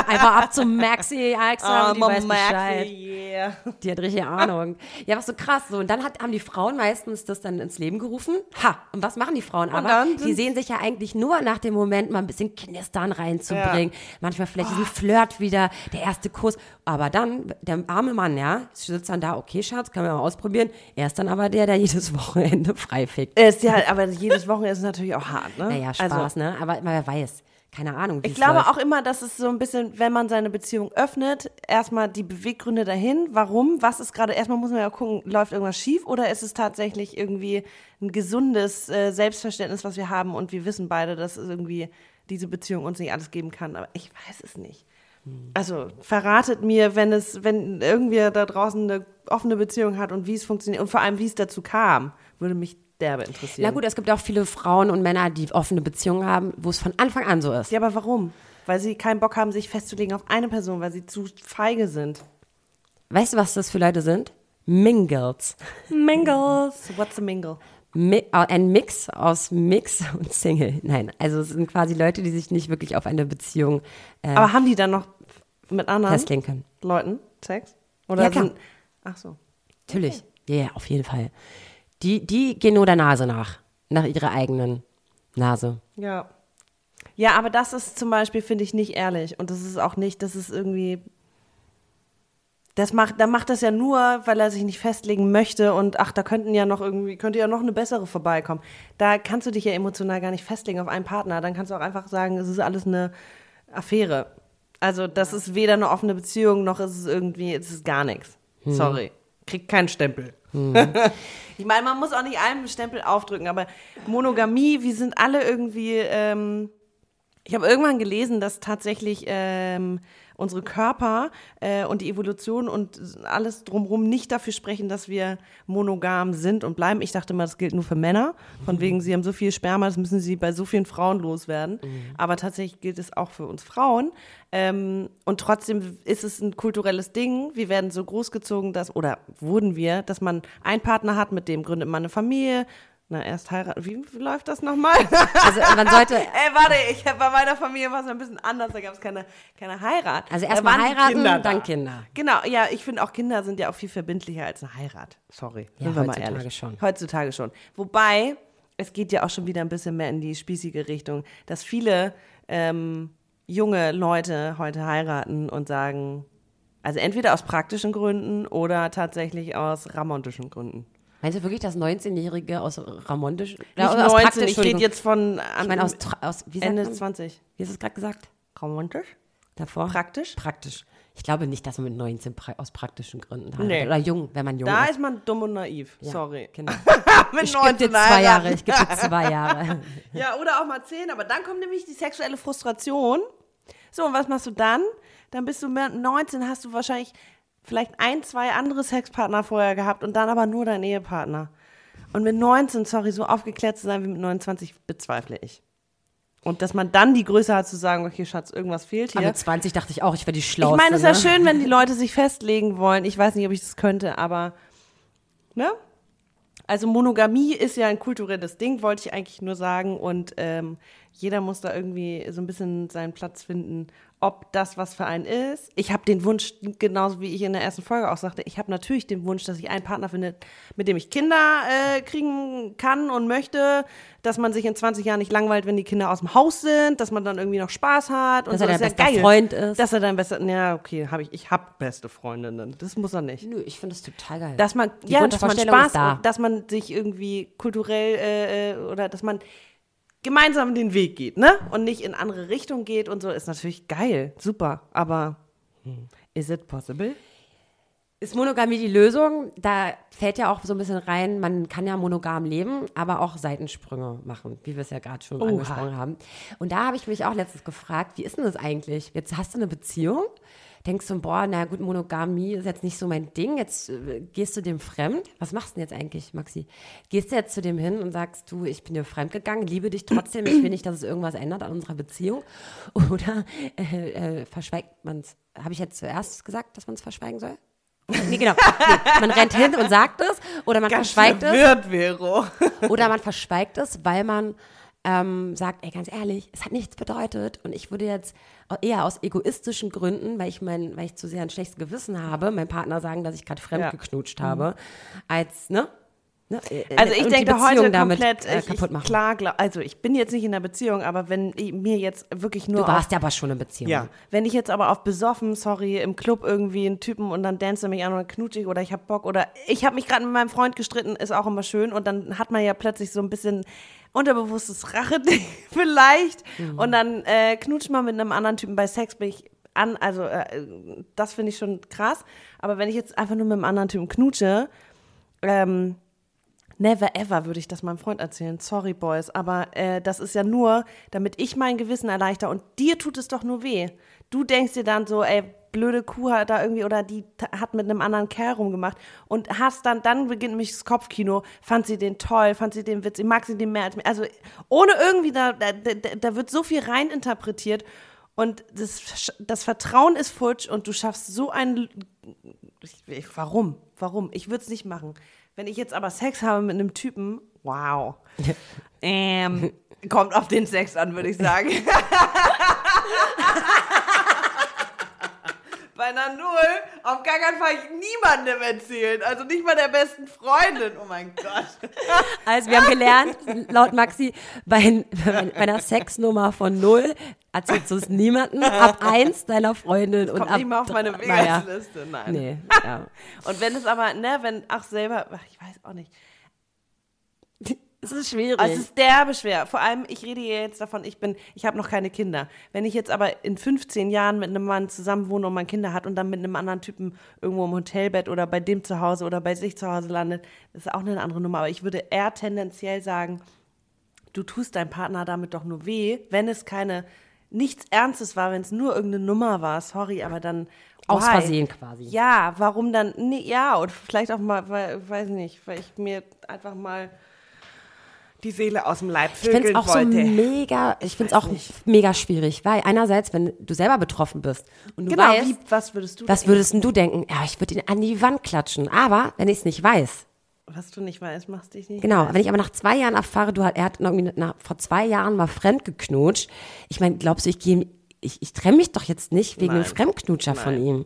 Einfach ab zum Maxi, Alexa, die weiß Maxi, Bescheid. yeah. Die hat richtig Ahnung. Ja, was so krass. So, und dann hat, haben die Frauen meistens das dann ins Leben gerufen. Ha, und was machen die Frauen aber? Die sehen sich ja eigentlich nur nach dem Moment, mal ein bisschen Knistern reinzubringen. Manchmal vielleicht diesen Flirt wieder, der erste Kuss. Aber dann, der arme Mann, ja, sitzt dann da, okay, Schatz, können wir mal ausprobieren. Er ist dann aber der, der jedes Wochenende [laughs] frei fickt. Ist ja, aber jedes Wochenende ist natürlich auch hart, ne? Naja, Spaß, ne? Aber wer weiß. Keine Ahnung, wie Ich glaube läuft. auch immer, dass es so ein bisschen, wenn man seine Beziehung öffnet, erstmal die Beweggründe dahin. Warum? Was ist gerade, erstmal muss man ja gucken, läuft irgendwas schief oder ist es tatsächlich irgendwie ein gesundes äh, Selbstverständnis, was wir haben und wir wissen beide, dass es irgendwie diese Beziehung uns nicht alles geben kann. Aber ich weiß es nicht. Also verratet mir, wenn es, wenn irgendwer da draußen eine offene Beziehung hat und wie es funktioniert und vor allem, wie es dazu kam, würde mich derbe interessieren. Na gut, es gibt auch viele Frauen und Männer, die offene Beziehungen haben, wo es von Anfang an so ist. Ja, aber warum? Weil sie keinen Bock haben, sich festzulegen auf eine Person, weil sie zu feige sind. Weißt du, was das für Leute sind? Mingles. Mingles. What's a mingle? Mi äh, ein Mix aus Mix und Single. Nein, also es sind quasi Leute, die sich nicht wirklich auf eine Beziehung äh, Aber haben die dann noch mit anderen festlegen können. Leuten Sex? Oder Ja, klar. sind. Ach so. Natürlich. Ja, ja, auf jeden Fall. Die, die gehen nur der Nase nach. Nach ihrer eigenen Nase. Ja. Ja, aber das ist zum Beispiel, finde ich, nicht ehrlich. Und das ist auch nicht, das ist irgendwie. Das macht, der macht das ja nur, weil er sich nicht festlegen möchte und ach, da könnten ja noch irgendwie, könnte ja noch eine bessere vorbeikommen. Da kannst du dich ja emotional gar nicht festlegen auf einen Partner. Dann kannst du auch einfach sagen, es ist alles eine Affäre. Also, das ist weder eine offene Beziehung, noch ist es irgendwie, es ist gar nichts. Sorry. Kriegt keinen Stempel. [laughs] ich meine, man muss auch nicht einem Stempel aufdrücken, aber Monogamie, wir sind alle irgendwie, ähm, ich habe irgendwann gelesen, dass tatsächlich ähm, unsere Körper äh, und die Evolution und alles drumherum nicht dafür sprechen, dass wir monogam sind und bleiben. Ich dachte mal, das gilt nur für Männer. Von [laughs] wegen, sie haben so viel Sperma, das müssen sie bei so vielen Frauen loswerden. Aber tatsächlich gilt es auch für uns Frauen. Ähm, und trotzdem ist es ein kulturelles Ding. Wir werden so großgezogen, dass, oder wurden wir, dass man einen Partner hat, mit dem gründet man eine Familie. Na, erst heiraten. Wie läuft das nochmal? Also man sollte, [laughs] Ey, warte, ich, bei meiner Familie war es ein bisschen anders, da gab es keine, keine Heirat. Also Da erst mal waren die heiraten, Kinder dann da. Kinder. Genau, ja, ich finde auch Kinder sind ja auch viel verbindlicher als eine Heirat. Sorry, Ja, sind wir mal heutzutage ehrlich. schon. Heutzutage schon. Wobei, es geht ja auch schon wieder ein bisschen mehr in die spießige Richtung, dass viele ähm, junge Leute heute heiraten und sagen, also entweder aus praktischen Gründen oder tatsächlich aus romantischen Gründen. Meinst du wirklich, dass 19-Jährige aus Ramontisch, Nicht aus 19, praktisch, ich rede jetzt von ich meine aus, aus wie Ende man? 20. Wie hast du es gerade gesagt? Romantisch? Davor? Praktisch? Praktisch. Ich glaube nicht, dass man mit 19 pra aus praktischen Gründen heiratet. Nee. Oder jung, wenn man jung Da ist. ist man dumm und naiv. Ja, Sorry. Genau. [laughs] Mit Ich gebe dir 19 zwei. Jahre. Ich gebe dir zwei [laughs] Jahre. Ja, oder auch mal zehn, aber dann kommt nämlich die sexuelle Frustration. So, und was machst du dann? Dann bist du mit 19, hast du wahrscheinlich vielleicht ein, zwei andere Sexpartner vorher gehabt und dann aber nur dein Ehepartner. Und mit 19, sorry, so aufgeklärt zu sein wie mit 29, bezweifle ich. Und dass man dann die Größe hat zu sagen, okay, Schatz, irgendwas fehlt Aber hier. mit 20 dachte ich auch, ich wäre die Ich Schlauste. meine, es ist ja ne? schön, wenn die Leute sich festlegen wollen. Ich weiß nicht, ob ich das könnte, aber, ne? Also Monogamie ist ja ein kulturelles Ding, wollte ich eigentlich nur sagen. Und ähm, jeder muss da irgendwie so ein bisschen seinen Platz finden, ob das was für einen ist. Ich habe den Wunsch, genauso wie ich in der ersten Folge auch sagte, ich habe natürlich den Wunsch, dass ich einen Partner finde, mit dem ich Kinder äh, kriegen kann und möchte, dass man sich in 20 Jahren nicht langweilt, wenn die Kinder aus dem Haus sind, dass man dann irgendwie noch Spaß hat. Und Dass so. er Das dein ist ja bester geil. Freund ist. Dass er dein bester, ja, okay, habe ich, ich habe beste Freundinnen. Das muss er nicht. Nö, ich finde das total geil. Dass man, Die ja, dass man Spaß, da. dass man sich irgendwie kulturell äh, äh, oder dass man gemeinsam den Weg geht, ne? Und nicht in andere Richtungen geht und so, ist natürlich geil, super. Aber is it possible? Ist Monogamie die Lösung? Da fällt ja auch so ein bisschen rein, man kann ja monogam leben, aber auch Seitensprünge machen, wie wir es ja gerade schon Oha. angesprochen haben. Und da habe ich mich auch letztens gefragt, wie ist denn das eigentlich? Jetzt hast du eine Beziehung, denkst du, boah, na gut, Monogamie ist jetzt nicht so mein Ding, jetzt äh, gehst du dem fremd. Was machst du denn jetzt eigentlich, Maxi? Gehst du jetzt zu dem hin und sagst, du, ich bin dir fremd gegangen, liebe dich trotzdem, ich will nicht, dass es irgendwas ändert an unserer Beziehung? [laughs] Oder äh, äh, verschweigt man es? Habe ich jetzt zuerst gesagt, dass man es verschweigen soll? Nee, genau. [laughs] Nee, man rennt hin und sagt es oder man verschweigt es Vero. oder man verschweigt es, weil man ähm, sagt, ey, ganz ehrlich, es hat nichts bedeutet und ich würde jetzt eher aus egoistischen Gründen, weil ich mein, weil ich zu sehr ein schlechtes Gewissen habe, meinem Partner sagen, dass ich gerade fremd Ja. geknutscht habe, als, ne? ne? äh, Also ich denke Beziehung heute damit, komplett äh, ich, kaputt ich, machen. klar, glaub, also ich bin jetzt nicht in einer Beziehung, aber wenn ich, mir jetzt wirklich nur Du warst ja aber schon in Beziehung. Ja, wenn ich jetzt aber auf besoffen, sorry, im Club irgendwie einen Typen und dann dance er mich an und ich oder ich hab Bock oder ich habe mich gerade mit meinem Freund gestritten, ist auch immer schön und dann hat man ja plötzlich so ein bisschen unterbewusstes Rache-Ding [laughs] vielleicht und dann äh, knutscht man mit einem anderen Typen bei Sex bin ich an, also äh, das finde ich schon krass, aber wenn ich jetzt einfach nur mit einem anderen Typen knutsche, ähm, Never ever würde ich das meinem Freund erzählen. Sorry, Boys. Aber äh, das ist ja nur, damit ich mein Gewissen erleichter. Und dir tut es doch nur weh. Du denkst dir dann so, ey, blöde Kuh hat da irgendwie oder die hat mit einem anderen Kerl rumgemacht und hast dann, dann beginnt nämlich das Kopfkino. Fand sie den toll, fand sie den witzig, mag sie den mehr als mich. Also ohne irgendwie, da, da, da, wird so viel reininterpretiert und das, das Vertrauen ist futsch und du schaffst so ein ich, ich, warum? Warum? Ich würde es nicht machen. Wenn ich jetzt aber Sex habe mit einem Typen, wow. [laughs] ähm, kommt auf den Sex an, würde ich sagen. [laughs] Einer Null auf gar keinen Fall niemandem erzählen. Also nicht mal der besten Freundin. Oh mein Gott. [laughs] Also wir haben gelernt, laut Maxi, bei, bei einer Sexnummer von null erzählst du es niemandem, ab eins deiner Freundin und Kommt ab nicht mal auf meine naja. Vegas-Liste. Nein. Nee, [laughs] ja. Und wenn es aber, ne, wenn, ach selber, ach, ich weiß auch nicht. Es ist schwierig. Also es ist derbe schwer. Vor allem, ich rede jetzt davon, ich bin, ich habe noch keine Kinder. Wenn ich jetzt aber in 15 Jahren mit einem Mann zusammen wohne und man Kinder hat und dann mit einem anderen Typen irgendwo im Hotelbett oder bei dem zu Hause oder bei sich zu Hause landet, das ist auch eine andere Nummer. Aber ich würde eher tendenziell sagen, du tust deinem Partner damit doch nur weh, wenn es keine, nichts Ernstes war, wenn es nur irgendeine Nummer war, sorry, aber dann. Aus why? Versehen quasi. Ja, warum dann? Nee, ja, und vielleicht auch mal, weil, weiß nicht, weil ich mir einfach mal die Seele aus dem Leib Ich finde es vögeln auch so wollte. mega, ich finde es auch mega schwierig, weil einerseits, wenn du selber betroffen bist und du genau, weißt, wie, was würdest du was denken? würdest du denken? Ja, ich würde ihn an die Wand klatschen. Aber wenn ich es nicht weiß, Was du nicht weißt, machst dich nicht. genau, wenn ich aber nach zwei Jahren erfahre, du hat, er hat irgendwie nach, vor zwei Jahren mal fremd geknutscht, ich meine, glaubst du, ich gehe, ich, ich trenne mich doch jetzt nicht wegen Nein. einem Fremdknutscher von Nein. ihm.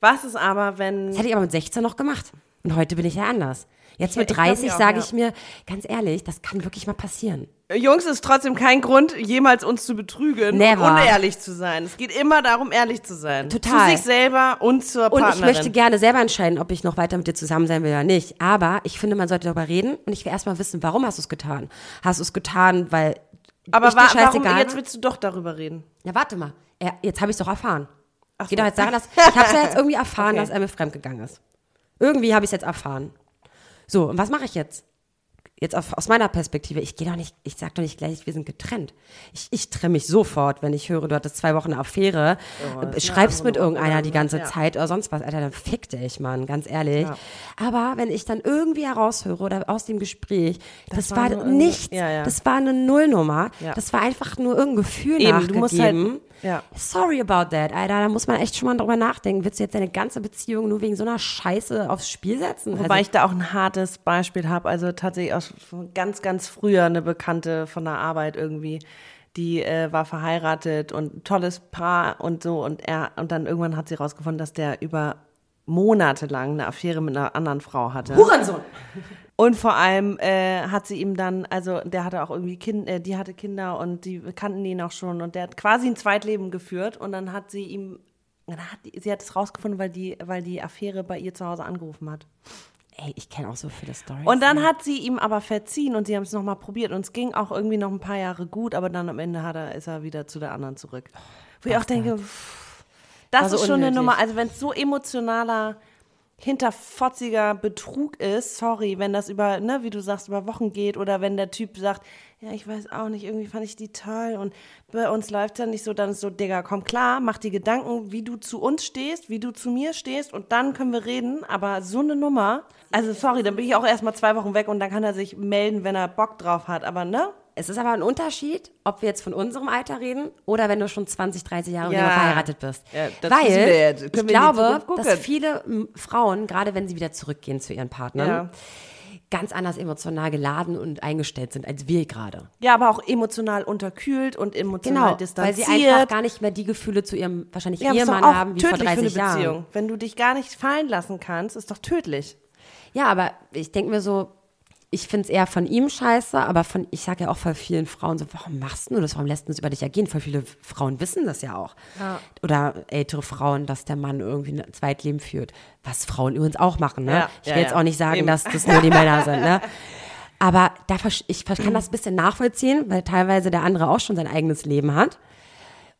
Was ist aber, wenn. Das hätte ich aber mit 16 noch gemacht. Und heute bin ich ja anders. Jetzt mit ich glaub 30 mir auch, sage ja. ich mir, ganz ehrlich, das kann wirklich mal passieren. Jungs, ist trotzdem kein Grund, jemals uns zu betrügen Never. und unehrlich zu sein. Es geht immer darum, ehrlich zu sein. Total. Zu sich selber und zur Und Partnerin. ich möchte gerne selber entscheiden, ob ich noch weiter mit dir zusammen sein will oder nicht. Aber ich finde, man sollte darüber reden und ich will erstmal wissen, warum hast du es getan? Hast du es getan, weil aber ich dir wa warum, scheißegal jetzt war? willst du doch darüber reden. Ja, warte mal. Jetzt habe ich es doch erfahren. Ach Geht so. doch jetzt daran, dass [laughs] ich habe es ja jetzt irgendwie erfahren, Okay. dass er mir fremdgegangen ist. Irgendwie habe ich es jetzt erfahren. So, und was mache ich jetzt? jetzt auf, aus meiner Perspektive, ich gehe doch nicht, ich sag doch nicht gleich, wir sind getrennt. Ich, ich trenne mich sofort, wenn ich höre, du hattest zwei Wochen eine Affäre, äh, schreibst mit irgendeiner die ganze ja. Zeit oder sonst was, Alter, dann fick dich, Mann, ganz ehrlich. Ja. Aber wenn ich dann irgendwie heraushöre oder aus dem Gespräch, das, war war, irgendwie- nichts, ja, ja. das war eine Nullnummer, Ja. das war einfach nur irgendein Gefühl Eben, nachgegeben. du musst halt- ja. Sorry about that, Alter, da muss man echt schon mal drüber nachdenken. Willst du jetzt deine ganze Beziehung nur wegen so einer Scheiße aufs Spiel setzen? Wobei Also- ich da auch ein hartes Beispiel habe, also tatsächlich aus ganz, ganz früher eine Bekannte von der Arbeit irgendwie, die äh, war verheiratet und ein tolles Paar und so und er und dann irgendwann hat sie rausgefunden, dass der über Monate lang eine Affäre mit einer anderen Frau hatte. Hurensohn! Und vor allem äh, hat sie ihm dann, also der hatte auch irgendwie Kind, äh, die hatte Kinder und die kannten ihn auch schon und der hat quasi ein Zweitleben geführt und dann hat sie ihm, dann hat sie hat es rausgefunden, weil die, weil die Affäre bei ihr zu Hause angerufen hat. Ey, ich kenne auch so viele Stories. Und dann hat sie ihm aber verziehen und sie haben es nochmal probiert und es ging auch irgendwie noch ein paar Jahre gut, aber dann am Ende hat er, ist er wieder zu der anderen zurück. Wo ich auch denke, pff, das War so ist schon eine unnötig. Nummer, also wenn es so emotionaler, hinterfotziger Betrug ist, sorry, wenn das über, ne, wie du sagst, über Wochen geht oder wenn der Typ sagt, ja, ich weiß auch nicht, irgendwie fand ich die toll und bei uns läuft ja nicht so, dann ist so, Digga, komm klar, mach dir Gedanken, wie du zu uns stehst, wie du zu mir stehst und dann können wir reden, aber so eine Nummer, also sorry, dann bin ich auch erstmal zwei Wochen weg und dann kann er sich melden, wenn er Bock drauf hat, aber ne? Es ist aber ein Unterschied, ob wir jetzt von unserem Alter reden oder wenn du schon 20, 30 Jahre Ja. verheiratet bist. Ja, Weil ich glaube, dass viele Frauen, gerade wenn sie wieder zurückgehen zu ihren Partnern, Ja. ganz anders emotional geladen und eingestellt sind als wir gerade. Ja, aber auch emotional unterkühlt und emotional Genau, weil distanziert. sie einfach gar nicht mehr die Gefühle zu ihrem wahrscheinlich ja, Ehemann haben wie vor tödlich für 30 eine Jahren. Beziehung. Wenn du dich gar nicht fallen lassen kannst, ist doch tödlich. Ja, aber ich denke mir so, ich finde es eher von ihm scheiße, aber von, ich sage ja auch von vielen Frauen so, warum machst du das? Warum lässt du das über dich ergehen? Voll viele Frauen wissen das ja auch. Oder ältere Frauen, dass der Mann irgendwie ein Zweitleben führt. Was Frauen übrigens auch machen, ne? Ja, ich ja, will jetzt ja. auch nicht sagen, Eben. dass das nur die Männer sind, ne? [laughs] Aber da, ich kann [clears throat] das ein bisschen nachvollziehen, weil teilweise der andere auch schon sein eigenes Leben hat.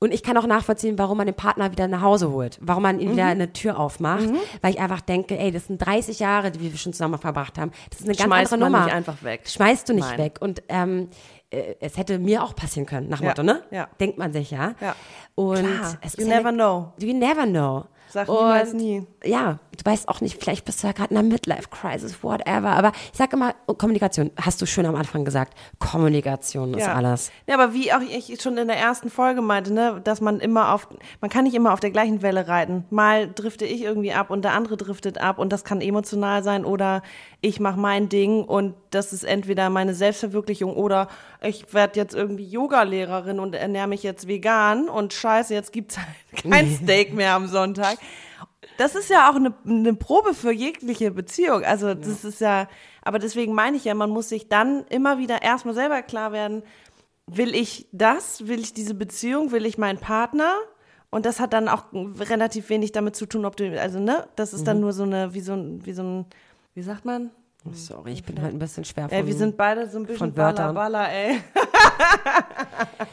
Und ich kann auch nachvollziehen, warum man den Partner wieder nach Hause holt, warum man ihm Mhm. wieder eine Tür aufmacht, weil ich einfach denke, ey, das sind 30 Jahre, die wir schon zusammen verbracht haben. Das ist eine ganz Schmeißt andere Nummer. nicht einfach weg. Schmeißt du nicht Nein. weg. Und ähm, äh, es hätte mir auch passieren können, nach Ja, Motto, ne? ja. Denkt man sich, ja. Ja. Und Klar, es you ist ja never eine, know. You never know. Sag niemals nie. Ja, du weißt auch nicht, vielleicht bist du ja gerade in einer Midlife-Crisis, whatever. Aber ich sage immer, oh, Kommunikation, hast du schön am Anfang gesagt, Kommunikation ist alles. Ja, aber wie auch ich schon in der ersten Folge meinte, ne, dass man immer auf, man kann nicht immer auf der gleichen Welle reiten. Mal drifte ich irgendwie ab und der andere driftet ab und das kann emotional sein oder ich mache mein Ding und das ist entweder meine Selbstverwirklichung oder ich werde jetzt irgendwie Yoga-Lehrerin und ernähre mich jetzt vegan und scheiße, jetzt gibt's halt [laughs] kein [laughs] Steak mehr am Sonntag. Das ist ja auch eine, eine Probe für jegliche Beziehung. Also das ist ja, aber deswegen meine ich ja, man muss sich dann immer wieder erstmal selber klar werden, will ich das, will ich diese Beziehung, will ich meinen Partner? Und das hat dann auch relativ wenig damit zu tun, ob du, also ne, das ist dann nur so eine, wie so ein, wie so ein, wie sagt man? Sorry, ich bin halt ein bisschen schwer Ey, wir von- sind beide so ein bisschen von baller, Wörtern. baller, ey.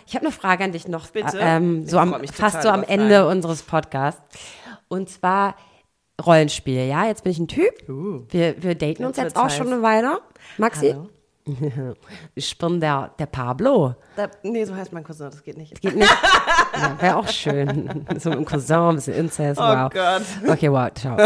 Ich habe eine Frage an dich noch, Bitte? ähm, so am, fast so am Ende Fragen. unseres Podcasts. Und zwar Rollenspiel, ja? Jetzt bin ich ein Typ. Wir, wir daten uns Jetzt auch schon heiß. eine Weile. Maxi? Hallo. Ich bin der, der Pablo. Da, nee, so heißt mein Cousin, das geht nicht. Geht nicht. ja, Wäre auch schön. So mit dem Cousin, ein bisschen Inzest. Oh wow. Gott. Okay, wow, ciao.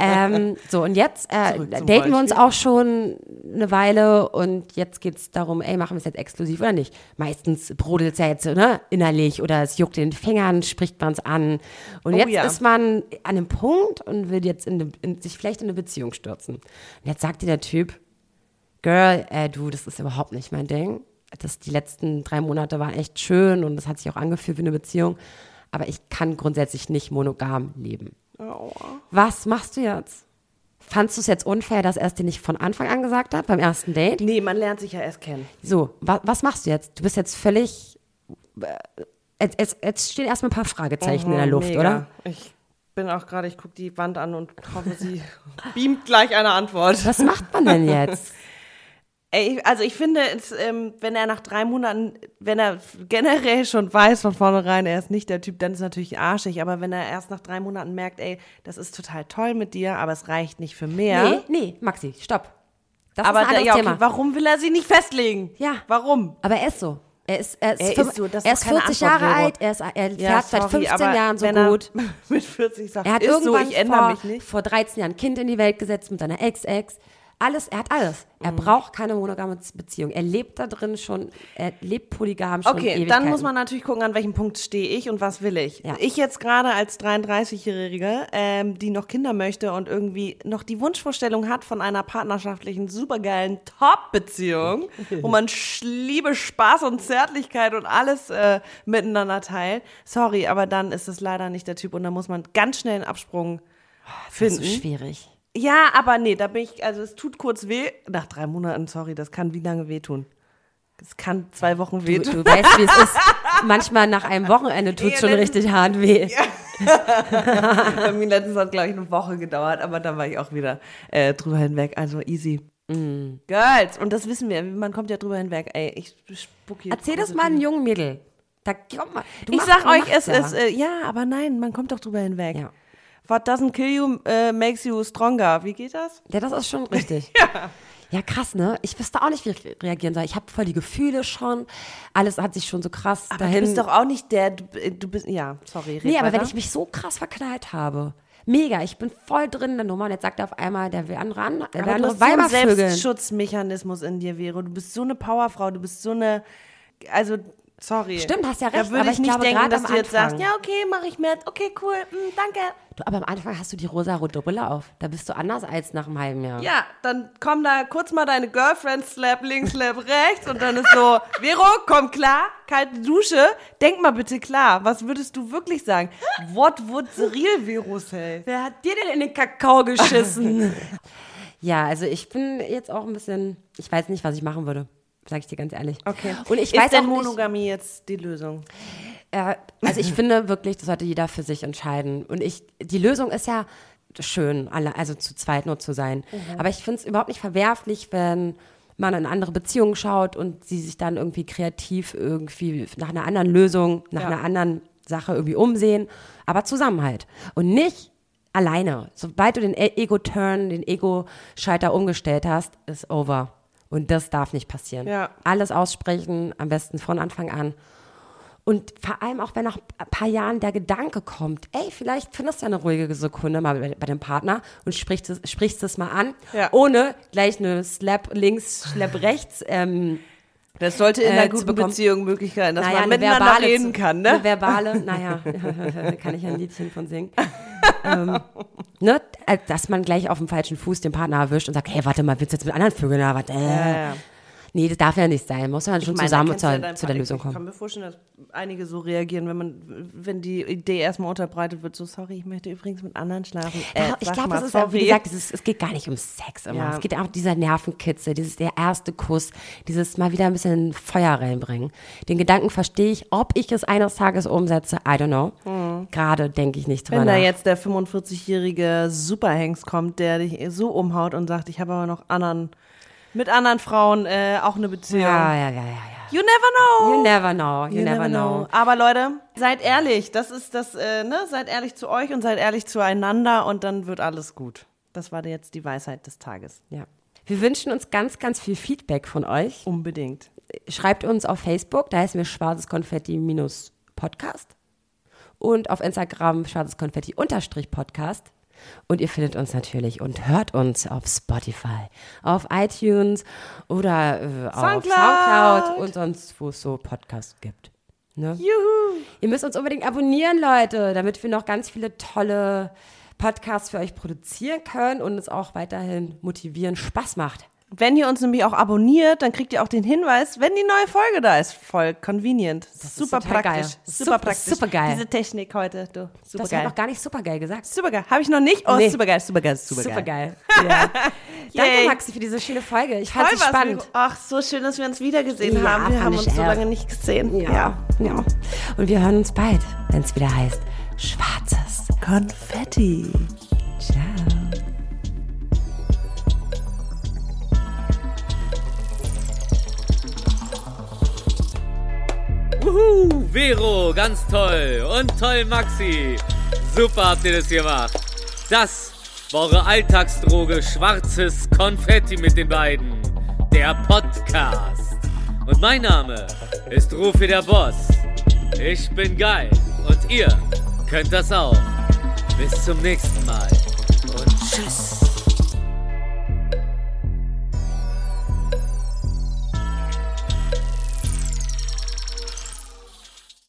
ähm, so, und jetzt äh, daten wir uns auch schon eine Weile und jetzt geht es darum, ey, machen wir es jetzt exklusiv oder nicht? Meistens brodelt es ja jetzt ne, innerlich oder es juckt in den Fingern, spricht man es an. Und Oh jetzt ja. ist man an einem Punkt und will jetzt in, in, sich vielleicht in eine Beziehung stürzen. Und jetzt sagt dir der Typ, Girl, äh, du, das ist überhaupt nicht mein Ding. Das, die letzten drei Monate waren echt schön und das hat sich auch angefühlt wie eine Beziehung. Aber ich kann grundsätzlich nicht monogam leben. Was machst du jetzt? Fandst du es jetzt unfair, dass er es dir nicht von Anfang an gesagt hat, beim ersten Date? Nee, man lernt sich ja erst kennen. So, wa was machst du jetzt? Du bist jetzt völlig. äh, Jetzt, jetzt, stehen erstmal ein paar Fragezeichen in der Mhm, Luft, mega. oder? Ich bin auch gerade, ich gucke die Wand an und hoffe, sie [laughs] beamt gleich eine Antwort. Was macht man denn jetzt? [laughs] Ey, also ich finde, es, ähm, wenn er nach drei Monaten, wenn er generell schon weiß von vornherein, er ist nicht der Typ, dann ist es natürlich arschig. Aber wenn er erst nach drei Monaten merkt, ey, das ist total toll mit dir, aber es reicht nicht für mehr. Nee, nee, Maxi, stopp. Das aber ist ein da, ja, okay, Thema. warum will er sie nicht festlegen? Ja. Warum? Aber er ist so. Er ist, er ist, Er ist so, er ist keine 40 Antwort, Jahre Vero. alt, er, ist, er Ja, fährt seit sorry, 15 aber Jahren so gut. [laughs] mit 40 sagt, Er hat ist so, irgendwann ich ändere vor, mich nicht. vor 13 Jahren ein Kind in die Welt gesetzt mit seiner Ex-Ex. Alles, er hat alles. Er Mhm. braucht keine monogame Beziehung. Er lebt da drin schon, er lebt polygam schon Okay, dann muss man natürlich gucken, an welchem Punkt stehe ich und was will ich. Ja. Ich jetzt gerade als 33-Jährige, ähm, die noch Kinder möchte und irgendwie noch die Wunschvorstellung hat von einer partnerschaftlichen, supergeilen Top-Beziehung, [laughs] wo man Liebe, Spaß und Zärtlichkeit und alles äh, miteinander teilt. Sorry, aber dann ist es leider nicht der Typ und da muss man ganz schnell einen Absprung das finden. ist so schwierig. Ja, aber nee, da bin ich, also es tut kurz weh. Nach drei Monaten, sorry, das kann wie lange wehtun? Das kann zwei Wochen Du, wehtun. du weißt, wie es ist. Manchmal nach einem Wochenende tut es schon Ja, richtig hart weh. [laughs] Bei mir letztens hat, glaube ich, eine Woche gedauert, aber dann war ich auch wieder äh, drüber hinweg. Also easy. Mm. Girls, und das wissen wir, man kommt ja drüber hinweg. Ey, ich spuck hier. Erzähl das mal einem jungen Mädel. Da, komm mal. Du Ich machst- sag du euch, es ja. ist, äh, ja, aber nein, man kommt doch drüber hinweg. Ja. What doesn't kill you äh, makes you stronger. Wie geht das? Ja, das ist schon richtig. [laughs] ja. Ja, krass, ne? Ich wüsste auch nicht, wie ich reagieren soll. Ich habe voll die Gefühle schon. Alles hat sich schon so krass Aber dahin. du bist doch auch nicht der, du, äh, du bist, ja, sorry. nee, aber weiter. wenn ich mich so krass verknallt habe. Mega, ich bin voll drin in der Nummer und jetzt sagt er auf einmal, der will andere, an, der will du andere so einen Weiber vögeln. Selbstschutzmechanismus in dir, Vero. Du bist so eine Powerfrau, du bist so eine, also, sorry. Stimmt, hast ja Da recht, würde aber ich ich nicht denken, gerade dass du jetzt Anfang- sagst, ja, okay, mache ich mit, okay, cool, mm, danke. Du, aber am Anfang hast du die rosa-rote Brille auf. Da bist du anders als nach einem halben Jahr. Ja, dann komm da kurz mal deine Girlfriend, slap links, slap rechts und dann ist so, [laughs] Vero, komm klar, kalte Dusche, denk mal bitte klar, was würdest du wirklich sagen? What would the real Vero say? Wer hat dir denn in den Kakao geschissen? [laughs] ja, also ich bin jetzt auch ein bisschen, ich weiß nicht, was ich machen würde. Sag ich dir ganz ehrlich. Okay. Und ich ist weiß denn auch nicht, Monogamie jetzt die Lösung? äh, also ich finde wirklich, das sollte jeder für sich entscheiden. Und ich, die Lösung ist ja schön, alle, also zu zweit nur zu sein. Aber ich finde es überhaupt nicht verwerflich, wenn man in andere Beziehungen schaut und sie sich dann irgendwie kreativ irgendwie nach einer anderen Lösung, nach Ja. einer anderen Sache irgendwie umsehen, aber zusammen halt. Und nicht alleine. Sobald du den Ego-Turn, den Ego-Schalter umgestellt hast, ist over. Und das darf nicht passieren. Ja. Alles aussprechen, am besten von Anfang an. Und vor allem auch, wenn nach ein paar Jahren der Gedanke kommt, ey, vielleicht findest du eine ruhige Sekunde mal bei, bei dem Partner und sprichst es, sprichst es mal an, Ja. ohne gleich eine Slap links, Slap rechts. Ähm, Das sollte in Äh, einer zu guten. Beziehung möglich sein, dass naja, man miteinander verbale reden kann, ne? Eine verbale, [laughs] naja, [laughs] kann ich ein Liedchen von singen. Ähm, ne, äh, dass man gleich auf dem falschen Fuß den Partner erwischt und sagt, hey, warte mal, willst du jetzt mit anderen Vögeln oder was? Äh, ja. Nee, das darf ja nicht sein. Muss man schon Ich meine, zusammen du ja zu der. Lösung Ich kommen. kann mir vorstellen, dass einige so reagieren, wenn man, wenn die Idee erstmal unterbreitet wird, so sorry, ich möchte übrigens mit anderen schlafen. Äh, ich glaube, das ist ja, wie gesagt, es, ist, es geht gar nicht um Sex immer. Ja. Es geht auch um dieser Nervenkitzel, dieses der erste Kuss, dieses mal wieder ein bisschen Feuer reinbringen. Den Gedanken verstehe ich, ob ich es eines Tages umsetze, I don't know. Gerade denke ich nicht drüber Wenn da jetzt der 45-jährige Superhengst kommt, der dich so umhaut und sagt, ich habe aber noch anderen, mit anderen Frauen äh, auch eine Beziehung. ja, ja, ja, ja, ja. You never know. You never know, you, never, know. Aber Leute, seid ehrlich. Das ist das, äh, ne? Seid ehrlich zu euch und seid ehrlich zueinander und dann wird alles gut. Das war jetzt die Weisheit des Tages. Ja. Wir wünschen uns ganz, ganz viel Feedback von euch. Unbedingt. Schreibt uns auf Facebook, da heißen wir schwarzes Konfetti minus Podcast. Und auf Instagram schwarzes Konfetti unterstrich Podcast. Und ihr findet uns natürlich und hört uns auf Spotify, auf iTunes oder äh, auf Soundcloud. Soundcloud und sonst, wo es so Podcasts gibt. Ne? Juhu. Ihr müsst uns unbedingt abonnieren, Leute, damit wir noch ganz viele tolle Podcasts für euch produzieren können und es auch weiterhin motivieren, Spaß macht. Wenn ihr uns nämlich auch abonniert, dann kriegt ihr auch den Hinweis, wenn die neue Folge da ist. Voll convenient. ist super total praktisch. geil. Super Super- praktisch. super geil. Diese Technik heute. Du. Das Super hat geil. noch gar nicht super geil gesagt. Super geil. Habe ich noch nicht? Oh, Nee. super geil, super geil, super, Super geil. geil. Ja. [laughs] Danke. Maxi, für diese schöne Folge. Ich fand was, spannend. Vero. Ach, so schön, dass wir uns wiedergesehen Ja, haben. Wir haben uns so lange nicht gesehen. Ja. ja. Und wir hören uns bald, wenn es wieder heißt Schwarzes. Konfetti. Uhu, Vero, ganz toll. Und toll, Maxi. Super habt ihr das gemacht. Das war eure Alltagsdroge schwarzes Konfetti mit den beiden. Der Podcast. Und mein Name ist Rufi der Boss. Ich bin geil und ihr könnt das auch. Bis zum nächsten Mal und tschüss.